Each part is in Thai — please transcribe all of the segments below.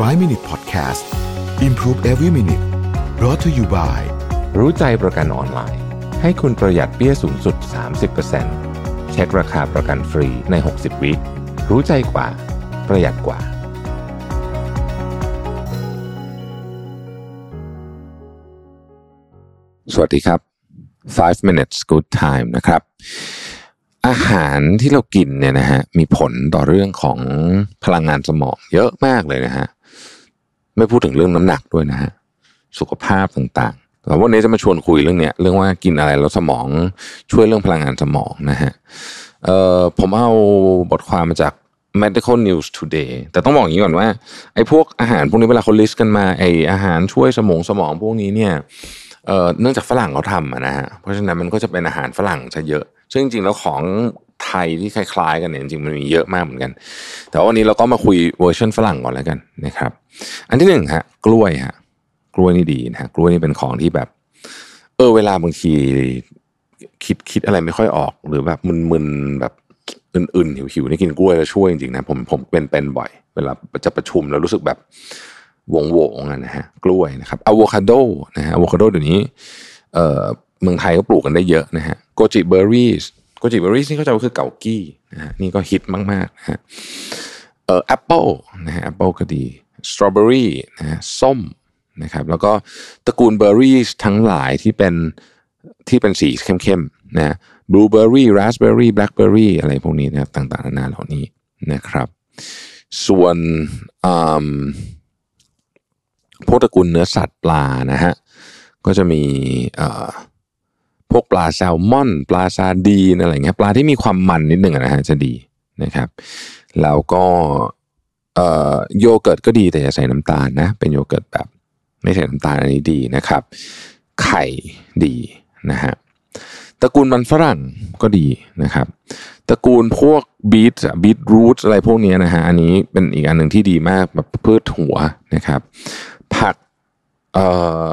5 Minute Podcast Improve Every Minute brought to you by รู้ใจประกันออนไลน์ ให้คุณประหยัดเปี้ยสูงสุด 30%เช็คราคาประกันฟรีใน 60 วิรู้ใจกว่า ประหยัดกว่า สวัสดีครับ 5 minutes good time นะครับ อาหารที่เรากินเนี่ยนะฮะมีผลต่อเรื่องของพลังงานสมองเยอะมากเลยนะฮะ ไม่พูดถึงเรื่องน้ำหนักด้วยนะฮะสุขภาพต่างๆแต่วันนี้จะมาชวนคุยเรื่องเนี้ยเรื่องว่ากินอะไรแล้วสมองช่วยเรื่องพลังงานสมองนะฮะเอ่อผมเอาบทความมาจาก medical news today แต่ต้องบอกอย่างนี้ก่อนว่าไอ้พวกอาหารพวกนี้เวลาเขา list กันมาไอ้อาหารช่วยสมองสมองพวกนี้เนี่ยเอ่อเนื่องจากฝรั่งเขาทำนะฮะเพราะฉะนั้นมันก็จะเป็นอาหารฝรั่งซะเยอะ ซึ่งจริงๆแล้วของ ไทยที่คล้ายๆ กันเนี่ยจริงๆมันมีเยอะมากเหมือนกัน แต่ว่าวันนี้เราก็มาคุยเวอร์ชันฝรั่งก่อนแล้วกันนะครับ อันที่หนึ่งฮะกล้วยฮะกล้วยนี่ดีนะฮะกล้วยนี่เป็นของที่แบบ เออเวลาบางทีคิดคิดอะไรไม่ค่อยออก หรือแบบมึนๆแบบอื่นๆหิวๆนี่กินกล้วยแล้วช่วยจริงๆนะผมผมเป็นเป็นบ่อย เวลาจะประชุมแล้วรู้สึกแบบวงโวงนะฮะกล้วยนะครับอะโวคาโดนะฮะอะโวคาโดเดี๋ยวนี้เอ่อเมืองไทยก็ปลูกกันได้เยอะนะฮะ goji berry goji berry นี่เขาจะว่าคือเกากี้นะฮะนี่ก็ฮิตมากๆนะฮะเอ่อแอปเปิลนะฮะแอปเปิลก็ดีสตรอเบอรี่นะฮะส้มนะครับแล้วก็ตระกูลเบอร์รี่ทั้งหลายที่เป็นที่เป็นสีเข้มๆนะบลูเบอร์รี่ราสเบอร์รี่แบล็คเบอร์รี่อะไรพวกนี้นะต่างๆนานาเหล่านี้นะครับ ส่วนอืมพวกตระกูลเนื้อสัตว์ปลานะฮะก็จะมีอ่อ พวกปลาแซลมอน ปลาซาดีนอะไรเงี้ยปลาที่มีความมันนิดหนึ่งนะฮะจะดีนะครับ แล้วก็โยเกิร์ตก็ดีแต่อย่าใส่น้ำตาลนะ เป็นโยเกิร์ตแบบ ไม่ใส่น้ำตาลอันนี้ดีนะครับ ไข่ดีนะฮะตระกูลมันฝรั่งก็ดีนะครับตระกูลพวกบีทบีทรูทอะไรพวกนี้นะฮะอันนี้เป็นอีกอันหนึ่งที่ดีมากแบบพืชหัวนะครับ ผักเอ่อ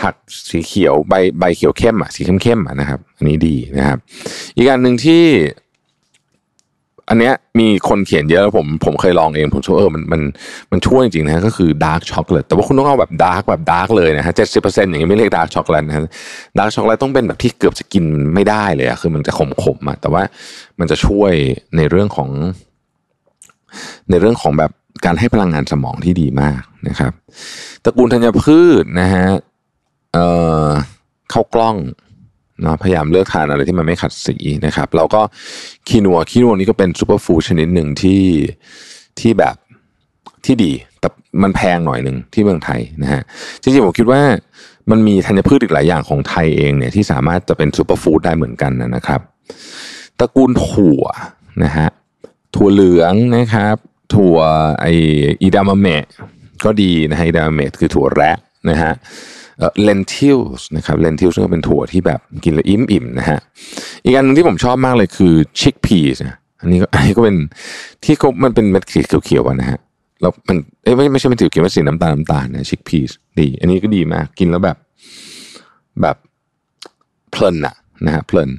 ผักสีเขียวใบใบเขียวเข้มอะสีเข้มเข้มอะนะครับ อันนี้ดีนะครับ อีกอันหนึ่งที่ อันเนี้ยมีคนเขียนเยอะแล้วผมผมเคยลองเอง ผมชอบเออมันมันมันช่วยจริงๆนะก็คือ dark chocolate แต่ว่าคุณต้องเอาแบบ dark แบบ dark เลยนะฮะเจ็ดสิบเปอร์เซ็นต์อย่างนี้ไม่เรียก dark chocolate นะฮะdark chocolate ต้องเป็นแบบที่เกือบจะกินไม่ได้เลยอะคือมันจะขมขมๆอะแต่ว่ามันจะช่วยในเรื่องของ ในเรื่องของแบบการให้พลังงานสมองที่ดีมากนะครับตระกูลธัญพืชนะฮะ เอ่อข้าวกล้องเนาะพยายามเลือกทานอะไรที่มันไม่ขัดสีนะครับแล้วก็คีนัวคีนัวนี่ก็เป็น superfood ชนิดหนึ่งที่ที่แบบที่ดี แต่มันแพงหน่อยหนึ่งที่เมืองไทยนะฮะจริงๆผมคิดว่ามันมีธัญพืชอีกหลายอย่างของไทยเองเนี่ยที่สามารถจะเป็นซูเปอร์ฟู้ดได้เหมือนกันนะครับตระกูลถั่วนะฮะถั่วเหลืองนะครับ ถั่วไออีดามะเมะก็ดีนะฮะอีดามะเมะคือถั่วแระนะฮะ เอ่อ lentils นะครับ lentils ซึ่งก็เป็นถั่วที่แบบกินแล้วอิ่มอิ่มนะฮะอีกอันหนึงที่ผมชอบมากเลยคือ chickpeas นะอันนี้ก็อันนี้ก็เป็นที่เขามันเป็นเม็ดสีเขียวๆอะนะฮะแล้วมันเอ้ยไม่ไม่ใช่เป็นสีเขียวมันสีน้ำตาลน้ำตาลนะ chickpeas ดี อันนี้ก็ดีมากกินแล้วแบบแบบเพลินอะนะฮะเพลิน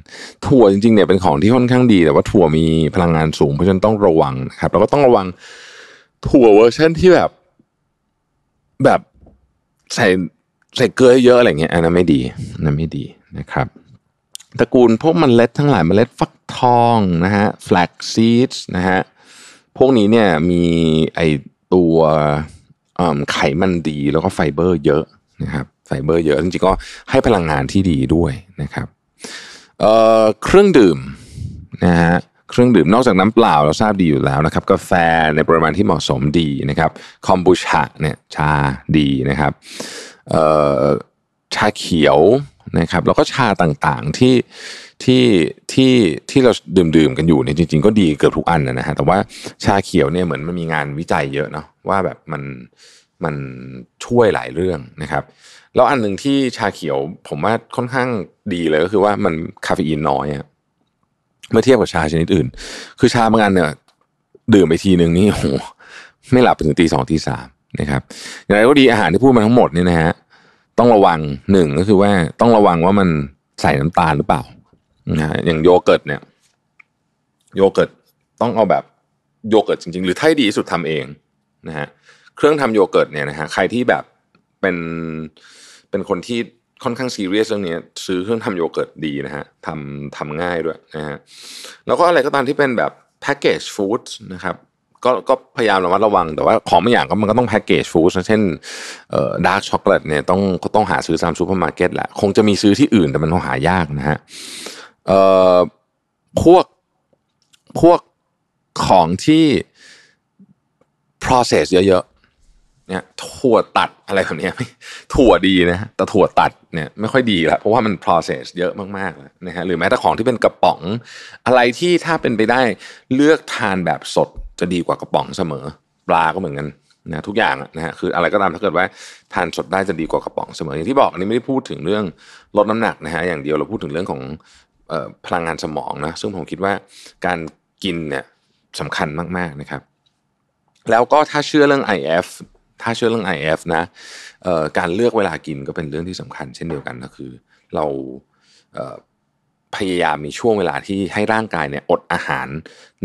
ถั่วจริงๆเนี่ยเป็นของที่ค่อนข้างดี แต่ว่าถั่วมีพลังงานสูง เพราะฉะนั้นต้องระวังนะครับแล้วก็ต้องระวังถั่วเวอร์ชันที่แบบ แบบใส่ ใส่เกลือเยอะอะไรเงี้ยอันนั้นไม่ดีนั้นไม่ดีนะครับตระกูลพวกมเมล็ดทั้งหลายมเมล็ดฟักทองนะฮะ flax seeds นะฮะพวกนี้เนี่ยมีไอตัวไขมันดีแล้วก็ไฟเบอร์เยอะนะครับไฟเบอร์เยอะจริงๆก็ให้พลังงานที่ดีด้วยนะครับเเครื่องดื่มนะฮะเครื่องดื่มนอกจากน้ำเปล่าเราทราบดีอยู่แล้วนะครับกาแฟในปริมาณที่เหมาะสมดีนะครับคอมบูชาเนี่ยชาดีนะครับ ชาเขียวนะครับแล้วก็ชาต่างๆที่ที่ที่ที่เราดื่มดื่มๆกันอยู่เนี่ยจริง ๆ ก็ดีเกือบทุกอันนะฮะแต่ว่าชาเขียวเนี่ยเหมือนมันมีงานวิจัยเยอะเนาะว่าแบบมันมันช่วยหลายเรื่องนะครับแล้วอันหนึ่งที่ชาเขียวผมว่าค่อนข้างดีเลยก็คือว่ามันคาเฟอีนน้อยอะเมื่อเทียบกับชาชนิดอื่น คือชาบางอันเนี่ยดื่มไปทีหนึ่งนี่โอ้โหไม่หลับไปถึงตีสองตีสาม นะครับอย่างไรก็ดีอาหารที่พูดมาทั้งหมดเนี่ยนะฮะต้องระวังหนึ่งก็คือว่าต้องระวังว่ามันใส่น้ำตาลหรือเปล่านะฮะอย่างโยเกิร์ตเนี่ย โยเกิร์ตต้องเอาแบบโยเกิร์ตจริง ๆ หรือถ้าดีที่สุดทำเองนะฮะเครื่องทำโยเกิร์ตเนี่ยนะฮะใครที่แบบเป็นเป็นคนที่ค่อนข้างซีเรียสเรื่องนี้ซื้อเครื่องทำโยเกิร์ตดีนะฮะทำทำง่ายด้วยนะฮะแล้วก็อะไรก็ตามที่เป็นแบบ packaged foodนะครับ ก็ก็พยายามระมัดระวัง แต่ว่าของบางอย่างก็มันก็ต้อง packaged food เช่นเอ่อ dark chocolate เนี่ยต้องก็ต้องหาซื้อตามซูเปอร์มาร์เก็ตแหละ คงจะมีซื้อที่อื่นแต่มันคงหายากนะฮะเอ่อพวกพวกของที่ process เยอะ เนี่ยถั่วตัดอะไรแบบนี้ถั่วดีนะแต่ถั่วตัดเนี่ยไม่ค่อยดีแล้วเพราะว่ามัน process เยอะมากๆแล้วนะฮะหรือแม้แต่ของที่เป็นกระป๋อง อะไรที่ถ้าเป็นไปได้เลือกทานแบบสดจะดีกว่ากระป๋องเสมอ ปลาก็เหมือนกันนะทุกอย่างนะฮะคืออะไรก็ตามถ้าเกิดว่าทานสดได้จะดีกว่ากระป๋องเสมออย่างที่บอกอันนี้ไม่ได้พูดถึงเรื่องลดน้ำหนักนะฮะอย่างเดียวเราพูดถึงเรื่องของออพลังงานสมองนะซึ่งผมคิดว่าการกินเนี่ยสำคัญมากๆนะครับ แล้วก็ถ้าเชื่อเรื่อง IF ถ้าเชื่อเรื่อง IF นะเอ่อการเลือกเวลากินก็เป็นเรื่องที่สำคัญ เช่นเดียวกันก็คือ เราเพยายามมีช่วงเวลาที่ให้ร่างกายเนี่ยอดอาหาร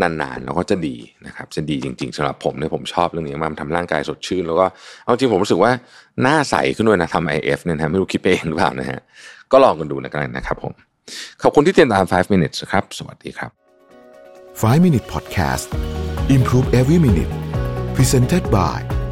นานๆ แล้วก็จะดีนะครับจะดีจริงๆสำหรับผมเนี่ยผมชอบเรื่องนี้มากมันทำร่างกายสดชื่น แล้วก็เอาจริงผมรู้สึกว่าหน้าใสขึ้นด้วยนะทำ IF เนี่ยนะไม่รู้คิดไปเองหรือเปล่านะฮะก็ลองกันดูนะครับนะครับผม ขอบคุณที่ติดตาม 5 minutes ครับ สวัสดีครับ 5 Minute Podcast Improve Every Minute Presented by